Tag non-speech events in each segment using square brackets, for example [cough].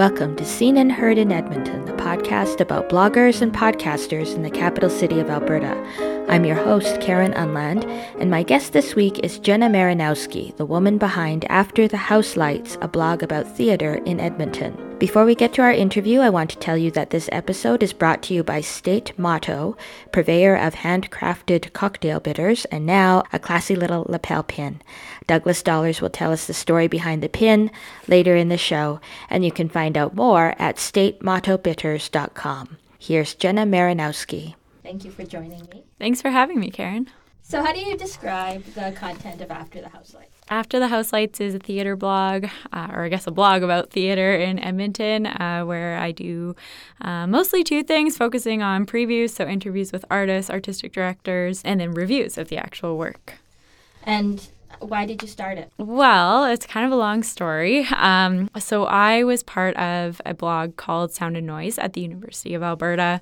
Welcome to Seen and Heard in Edmonton, the podcast about bloggers and podcasters in the capital city of Alberta. I'm your host, Karen Unland, and my guest this week is Jenna Marynowski, the woman behind After the House Lights, a blog about theatre in Edmonton. Before we get to our interview, I want to tell you that this episode is brought to you by State Motto, purveyor of handcrafted cocktail bitters, and now a classy little lapel pin. Douglas Dollard will tell us the story behind the pin later in the show, and you can find out more at statemottobitters.com. Here's Jenna Marynowski. Thank you for joining me. Thanks for having me, Karen. So, how do you describe the content of After the House Lights? After the House Lights is a theater blog, uh, or I guess a blog about theater in Edmonton, uh, where I do uh, mostly two things focusing on previews, so interviews with artists, artistic directors, and then reviews of the actual work. And why did you start it? Well, it's kind of a long story. Um, so I was part of a blog called Sound and Noise at the University of Alberta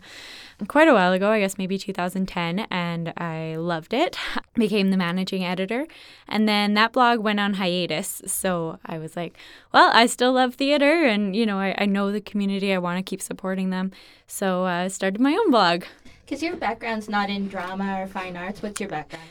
quite a while ago, I guess maybe 2010, and I loved it. [laughs] Became the managing editor, and then that blog went on hiatus. So I was like, well, I still love theater, and you know, I, I know the community. I want to keep supporting them. So I uh, started my own blog. Because your background's not in drama or fine arts. What's your background?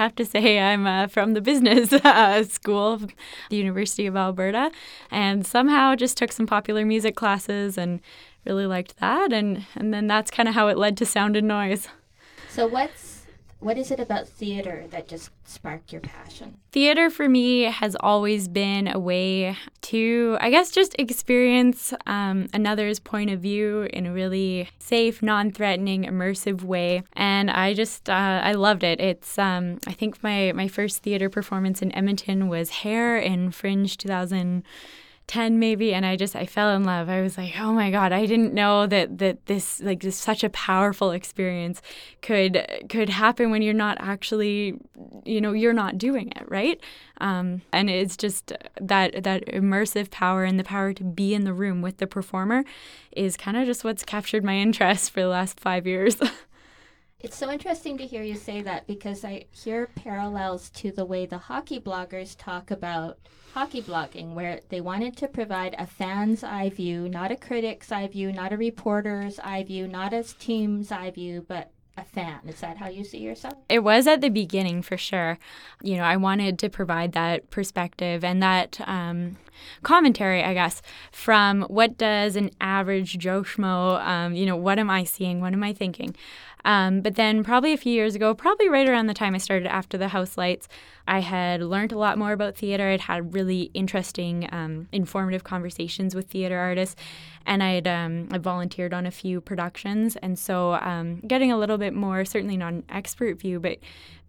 Have to say I'm uh, from the business [laughs] uh, school the University of Alberta and somehow just took some popular music classes and really liked that and and then that's kind of how it led to sound and noise. So what's what is it about theater that just sparked your passion? Theater for me has always been a way to, I guess, just experience um, another's point of view in a really safe, non threatening, immersive way. And I just, uh, I loved it. It's, um, I think my, my first theater performance in Edmonton was Hair in Fringe 2000. 10 maybe and i just i fell in love. I was like oh my god i didn't know that that this like this such a powerful experience could could happen when you're not actually you know you're not doing it right? Um, and it's just that that immersive power and the power to be in the room with the performer is kind of just what's captured my [laughs] interest for the last five years [laughs] It's so interesting to hear you say that because I hear parallels to the way the hockey bloggers talk about hockey blogging, where they wanted to provide a fan's eye view, not a critic's eye view, not a reporter's eye view, not a team's eye view, but a fan. Is that how you see yourself? It was at the beginning for sure. You know, I wanted to provide that perspective and that um, commentary, I guess, from what does an average Joe Schmo, um, you know, what am I seeing? What am I thinking? Um, but then, probably a few years ago, probably right around the time I started after the house lights, I had learned a lot more about theater. I'd had really interesting, um, informative conversations with theater artists, and I'd um, I volunteered on a few productions. And so, um, getting a little bit more, certainly not an expert view, but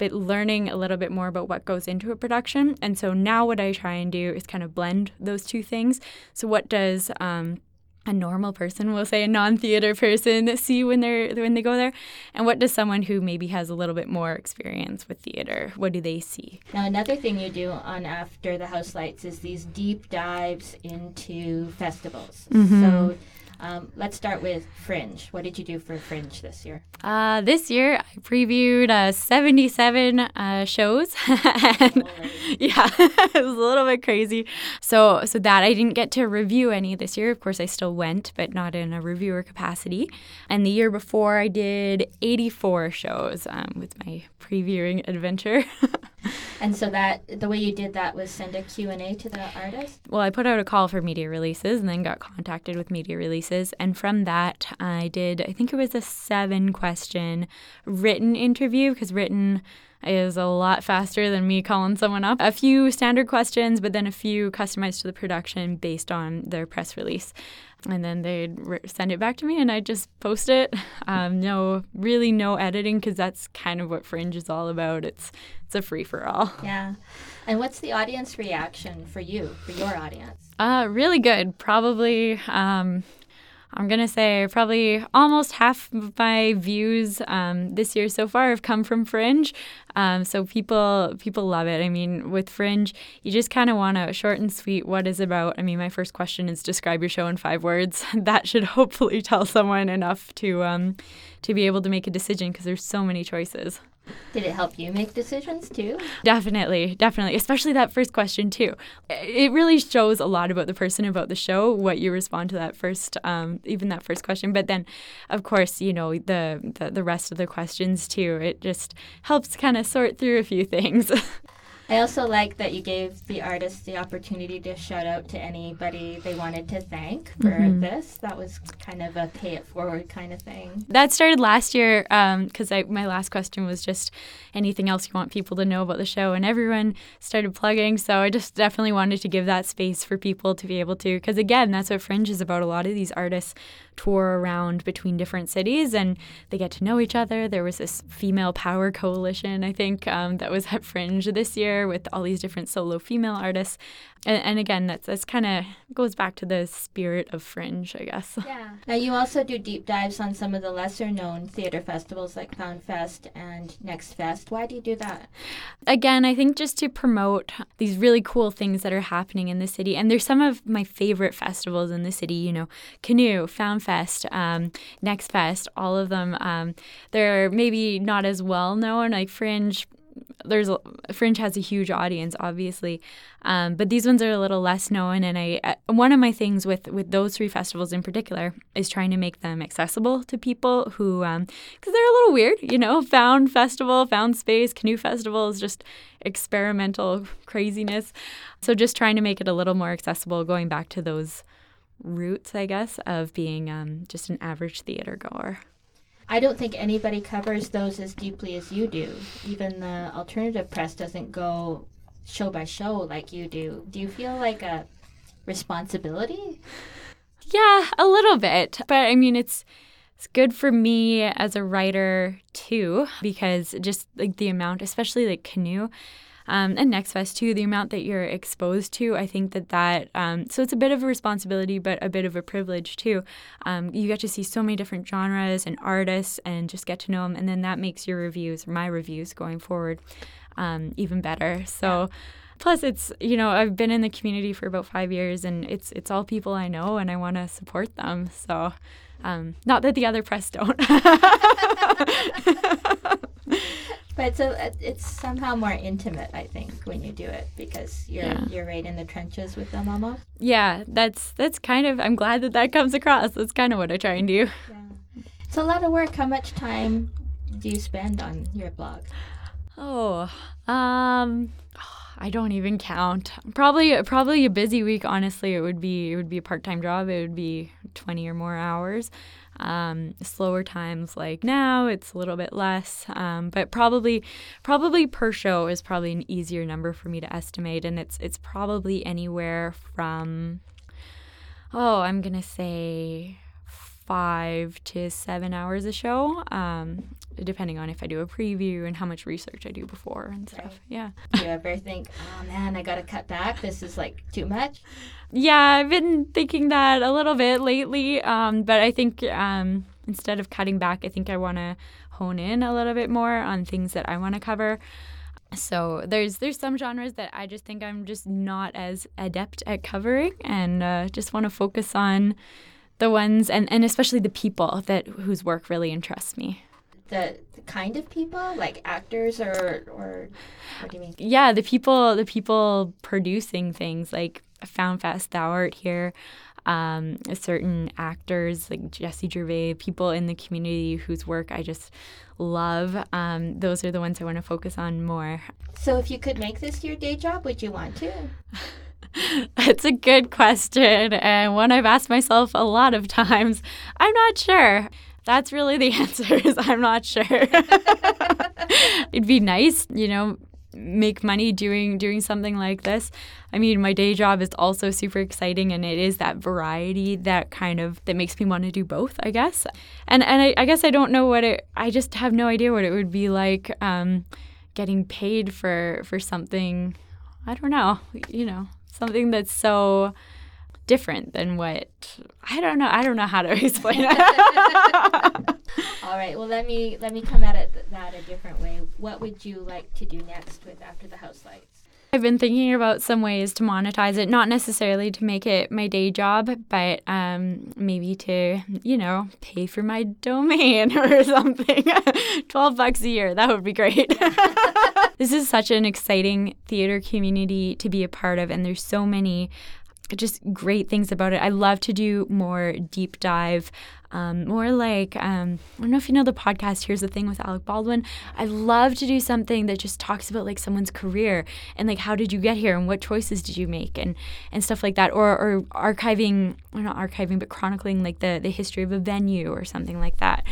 but learning a little bit more about what goes into a production. And so now, what I try and do is kind of blend those two things. So, what does um, a normal person will say a non-theater person see when they're when they go there and what does someone who maybe has a little bit more experience with theater what do they see now another thing you do on after the house lights is these deep dives into festivals mm-hmm. so um, let's start with Fringe. What did you do for Fringe this year? Uh, this year, I previewed uh, 77 uh, shows. [laughs] and, yeah, [laughs] it was a little bit crazy. So, so that I didn't get to review any this year. Of course, I still went, but not in a reviewer capacity. And the year before, I did 84 shows um, with my previewing adventure. [laughs] and so that the way you did that was send a Q&A to the artist? Well, I put out a call for media releases and then got contacted with media releases. And from that, I did, I think it was a seven question written interview because written is a lot faster than me calling someone up. A few standard questions, but then a few customized to the production based on their press release. And then they'd re- send it back to me, and I'd just post it. [laughs] Um, no, really, no editing, because that's kind of what Fringe is all about. It's it's a free for all. Yeah. And what's the audience reaction for you, for your audience? Uh, really good. Probably. Um, I'm gonna say probably almost half of my views um, this year so far have come from Fringe. Um, so people people love it. I mean, with Fringe, you just kind of want to short and sweet. What is about? I mean, my first question is describe your show in five words. [laughs] that should hopefully tell someone enough to um, to be able to make a decision because there's so many choices. Did it help you make decisions too? Definitely, definitely. Especially that first question too. It really shows a lot about the person, about the show, what you respond to that first, um, even that first question. But then, of course, you know the the, the rest of the questions too. It just helps kind of sort through a few things. [laughs] I also like that you gave the artists the opportunity to shout out to anybody they wanted to thank for mm-hmm. this. That was kind of a pay it forward kind of thing. That started last year because um, my last question was just anything else you want people to know about the show, and everyone started plugging. So I just definitely wanted to give that space for people to be able to, because again, that's what Fringe is about. A lot of these artists tour around between different cities and they get to know each other. There was this female power coalition, I think, um, that was at Fringe this year with all these different solo female artists. And, and again, that's, that's kind of goes back to the spirit of Fringe, I guess. [laughs] Yeah. Now, you also do deep dives on some of the lesser known theater festivals like Found Fest and Next Fest. Why do you do that? Again, I think just to promote these really cool things that are happening in the city. And there's some of my favorite festivals in the city, you know, Canoe, Found Fest, um, Next Fest, all of them. Um, they're maybe not as well known, like Fringe there's Fringe has a huge audience, obviously, um, but these ones are a little less known. And I, uh, one of my things with with those three festivals in particular is trying to make them accessible to people who, because um, they're a little weird, you know. Found Festival, Found Space, Canoe Festival is just experimental craziness. So just trying to make it a little more accessible, going back to those roots, I guess, of being um, just an average theater goer. I don't think anybody covers those as deeply as you do. Even the alternative press doesn't go show by show like you do. Do you feel like a responsibility? Yeah, a little bit. But I mean, it's it's good for me as a writer too because just like the amount, especially like canoe, um, and Next Fest too, the amount that you're exposed to, I think that that, um, so it's a bit of a responsibility, but a bit of a privilege too. Um, you get to see so many different genres and artists and just get to know them. And then that makes your reviews, my reviews going forward, um, even better. So, plus it's you know i've been in the community for about five years and it's it's all people i know and i want to support them so um, not that the other press don't [laughs] [laughs] But so it's somehow more intimate, I think, when you do it because you're yeah. you're right in the trenches with them almost. Yeah, that's that's kind of. I'm glad that that comes across. That's kind of what I try and do. Yeah. It's a lot of work. How much time do you spend on your blog? Oh, um, I don't even count. Probably probably a busy week. Honestly, it would be it would be a part time job. It would be twenty or more hours. Um, slower times like now, it's a little bit less, um, but probably probably per show is probably an easier number for me to estimate, and it's it's probably anywhere from oh, I'm gonna say five to seven hours a show, um, depending on if I do a preview and how much research I do before and stuff. Right. Yeah. Do you ever think, oh man, I got to cut back? This is like too much? Yeah, I've been thinking that a little bit lately, um, but I think um, instead of cutting back, I think I want to hone in a little bit more on things that I want to cover. So there's there's some genres that I just think I'm just not as adept at covering, and uh, just want to focus on the ones and, and especially the people that whose work really interests me. The, the kind of people like actors or or what do you mean? Yeah, the people the people producing things like Found Fest Thou Art Here, um, certain actors like Jesse Gervais, people in the community whose work I just love. Um, those are the ones I want to focus on more. So, if you could make this your day job, would you want to? [laughs] It's a good question, and one I've asked myself a lot of times. I'm not sure. That's really the [laughs] answer is I'm not sure. [laughs] It'd be nice, you know, make money doing doing something like this. I mean, my day job is also super exciting and it is that variety that kind of that makes me want to do both, I guess. And and I, I guess I don't know what it I just have no idea what it would be like um, getting paid for for something I don't know, you know something that's so different than what I don't know. I don't know how to [laughs] explain it. [laughs] All right. Well, let me let me come at it th- that a different way. What would you like to do next with after the house lights? I've been thinking about some ways to monetize it, not necessarily to make it my day job, but um, maybe to, you know, pay for my domain [laughs] or something. 12 bucks a year, that would be great. this is such an exciting theater community to be a part of, and there's so many just great things about it. I love to do more deep dive, um, more like um, I don't know if you know the podcast. Here's the thing with Alec Baldwin. I love to do something that just talks about like someone's career and like how did you get here and what choices did you make and and stuff like that, or or archiving or not archiving but chronicling like the the history of a venue or something like that.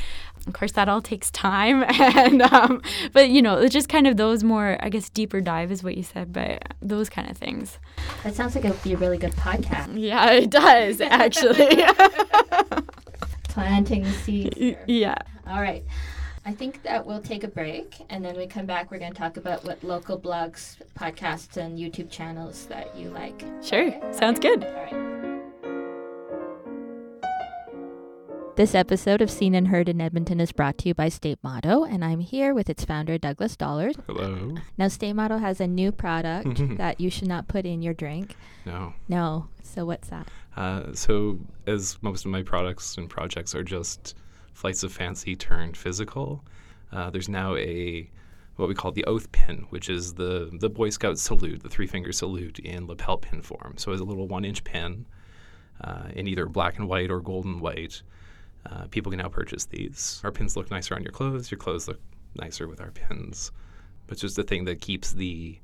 Of course, that all takes time, [laughs] and um, but you know, it's just kind of those more, I guess, deeper dive is what you said, but those kind of things. That sounds like it would be a really good podcast. Yeah, it does [laughs] actually. [laughs] Planting seeds. here. yeah. All right. I think that we'll take a break and then we come back. We're going to talk about what local blogs, podcasts, and YouTube channels that you like. Sure. Sounds good. All right. This episode of Seen and Heard in Edmonton is brought to you by State Motto, and I'm here with its founder, Douglas Dollard. Hello. Now, State Motto has a new product [laughs] that you should not put in your drink. No. No. So, what's that? Uh, so, as most of my products and projects are just flights of fancy turned physical, uh, there's now a what we call the oath pin, which is the the Boy Scout salute, the three finger salute in lapel pin form. So, it's a little one inch pin uh, in either black and white or golden white. Uh, people can now purchase these. Our pins look nicer on your clothes. Your clothes look nicer with our pins. But it's just the thing that keeps the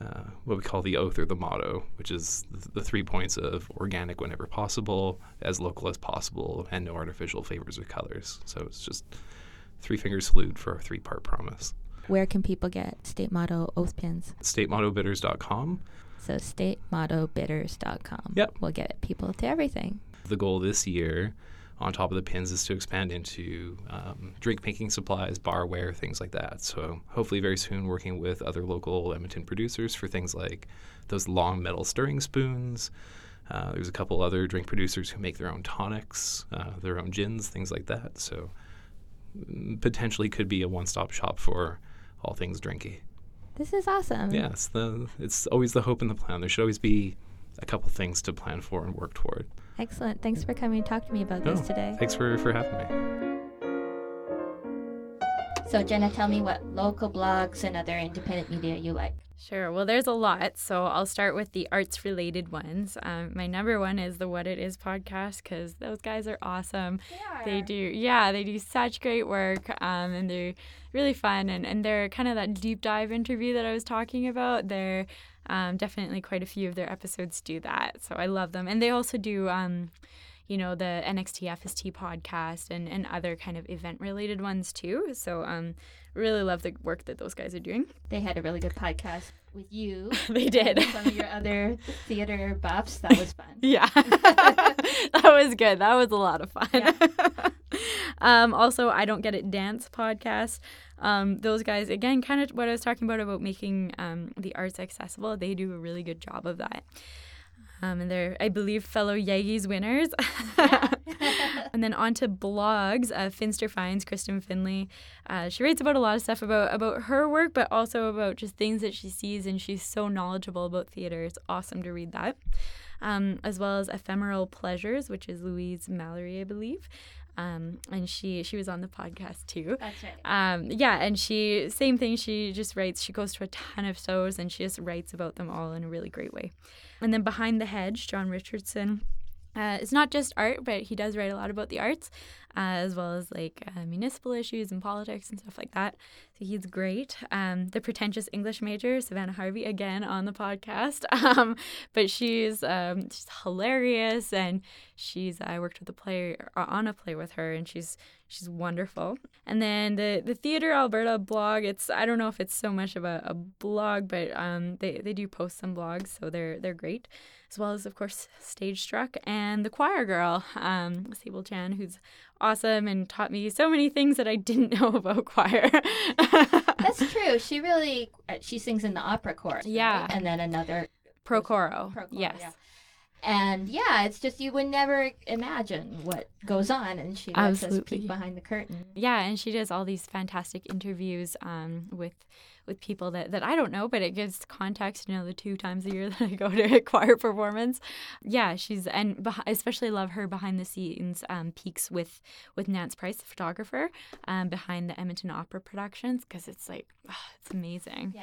uh, what we call the oath or the motto, which is the three points of organic whenever possible, as local as possible, and no artificial flavors or colors. So it's just three fingers salute for our three part promise. Where can people get State Motto oath pins? StateMottoBitters.com. So, statemottobitters.com. Yep. We'll get people to everything. The goal this year, on top of the pins, is to expand into um, drink making supplies, barware, things like that. So hopefully, very soon, working with other local Edmonton producers for things like those long metal stirring spoons. Uh, there's a couple other drink producers who make their own tonics, uh, their own gins, things like that. So mm, potentially could be a one-stop shop for all things drinky. This is awesome. Yeah, it's the it's always the hope and the plan. There should always be a couple things to plan for and work toward. Excellent. Thanks for coming to talk to me about No, this today. Thanks for, for having me. So, Jenna, tell me what local blogs and other independent media you like. Sure. Well, there's a lot. So I'll start with the arts related ones. Um, my number one is the What It Is podcast because those guys are awesome. They do, yeah, they do such great work um, and they're really fun. And, and they're kind of that deep dive interview that I was talking about. They're um, definitely quite a few of their episodes do that. So I love them. And they also do. Um, you know the NXT FST podcast and, and other kind of event related ones too. So um, really love the work that those guys are doing. They had a really good podcast with you. [laughs] They did. Some of your other theater buffs. That was fun. [laughs] Yeah, [laughs] that was good. That was a lot of fun. Um, also, I don't get it dance podcast. Um, those guys again, kind of what I was talking about about making um, the arts accessible. They do a really good job of that. Um, and they're, I believe, fellow Yaggies winners. [laughs] and then on to blogs. Uh, Finster Finds, Kristen Finley. Uh, she writes about a lot of stuff about, about her work, but also about just things that she sees, and she's so knowledgeable about theater. It's awesome to read that. Um, as well as Ephemeral Pleasures, which is Louise Mallory, I believe. Um, and she she was on the podcast too. That's right. Um, yeah, and she same thing. She just writes. She goes to a ton of shows and she just writes about them all in a really great way. And then behind the hedge, John Richardson. Uh, it's not just art, but he does write a lot about the arts, uh, as well as like uh, municipal issues and politics and stuff like that. So he's great. Um, the pretentious English major, Savannah Harvey, again on the podcast. [laughs] Um, but she's um, she's hilarious, and she's I worked with a play uh, on a play with her, and she's she's wonderful. And then the the Theater Alberta blog. It's I don't know if it's so much of a, a blog, but um, they they do post some blogs, so they're they're great as well as, of course, Stage Struck and The Choir Girl, um, Sable Chan, who's awesome and taught me so many things that I didn't [laughs] know about choir. That's [laughs] true. She really uh, she sings in the opera chorus. right? Yeah. And then another Procoro. Procoro, yes. yeah. And yeah, it's just you would never imagine what goes on, and she lets us peek behind the curtain. Yeah, and she does all these fantastic interviews um, with with people that, that I don't know, but it gives context. You know, the two times a year [laughs] that I go to a choir performance. Yeah, she's and beh- especially love her behind the scenes um, peeks with with Nance Price, the photographer, um, behind the Edmonton Opera productions because it's like ah, it's amazing. Yeah,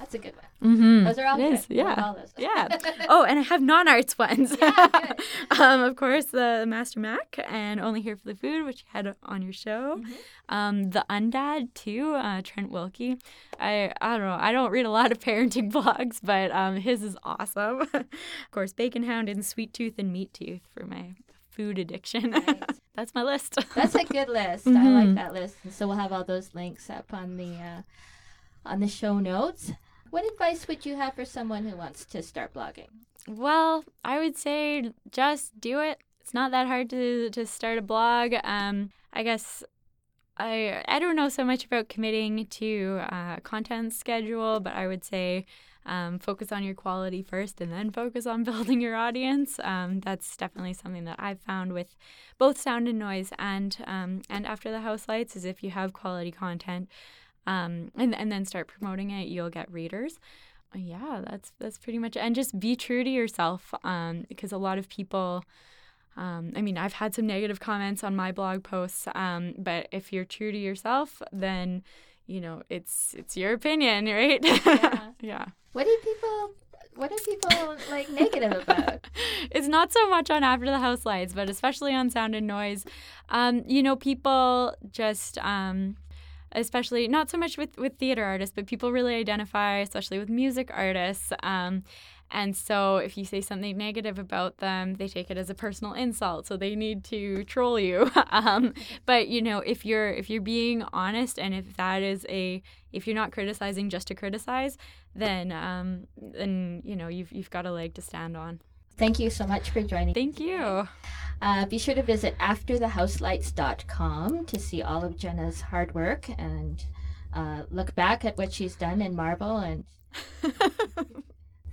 that's a good one. Mm-hmm. Those are all It good. is, yeah. Yeah. [laughs] Oh, and I have non-arts ones. Yeah, [laughs] um, of course, the Mastermaq and Only Here for the Food, which you had on your show. Mm-hmm. Um, the Undad too, uh, Trent Wilkie. I I don't know. I don't read a lot of parenting [laughs] blogs, but um, his is awesome. of course, Bacon Hound and Sweet Tooth and Meat Tooth for my food addiction. Right. That's my list. That's a good list. I Mhm. like that list. And so we'll have all those links up on the uh, on the show notes. What advice would you have for someone who wants to start blogging? Well, I would say just do it. It's not that hard to to start a blog. Um, I guess I I don't know so much about committing to uh, content schedule, but I would say um, focus on your quality first, and then focus on [laughs] building your audience. Um, that's definitely something that I've found with both sound and noise, and um, and after the house lights is if you have quality content, um, and and then start promoting it, you'll get readers yeah that's that's pretty much it. and just be true to yourself um, because a lot of people um, i mean i've had some negative comments on my blog posts um, but if you're true to yourself then you know it's it's your opinion right Yeah. [laughs] yeah What do people what are people like negative about? [laughs] it's not so much on after the house lights but especially on sound and noise um, you know people just um, especially not so much with, with theater artists but people really identify especially with music artists um, and so if you say something negative about them they take it as a personal insult so they need to troll you [laughs] um, but you know if you're if you're being honest and if that is a if you're not criticizing just to criticize then um, then you know you've, you've got a leg to stand on Thank you so much for joining. Thank you. Uh, be sure to visit afterthehouselights.com to see all of Jenna's hard work and uh, look back at what she's done in Marble and [laughs]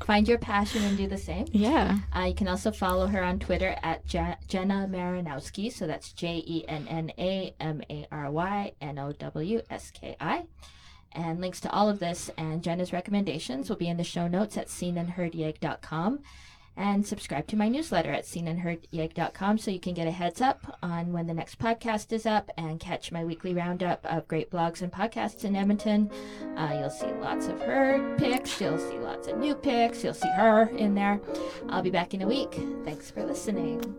find your passion and do the same. Yeah. Uh, you can also follow her on Twitter at Je- Jenna Marynowski. So that's J E N N A M A R Y N O W S K I. And links to all of this and Jenna's recommendations will be in the show notes at seenandheardyeg.com. And subscribe to my newsletter at seenandheardyeg.com so you can get a heads up on when the next podcast is up and catch my weekly roundup of great blogs and podcasts in Edmonton. Uh, you'll see lots of her picks. You'll see lots of new picks. You'll see her in there. I'll be back in a week. Thanks for listening.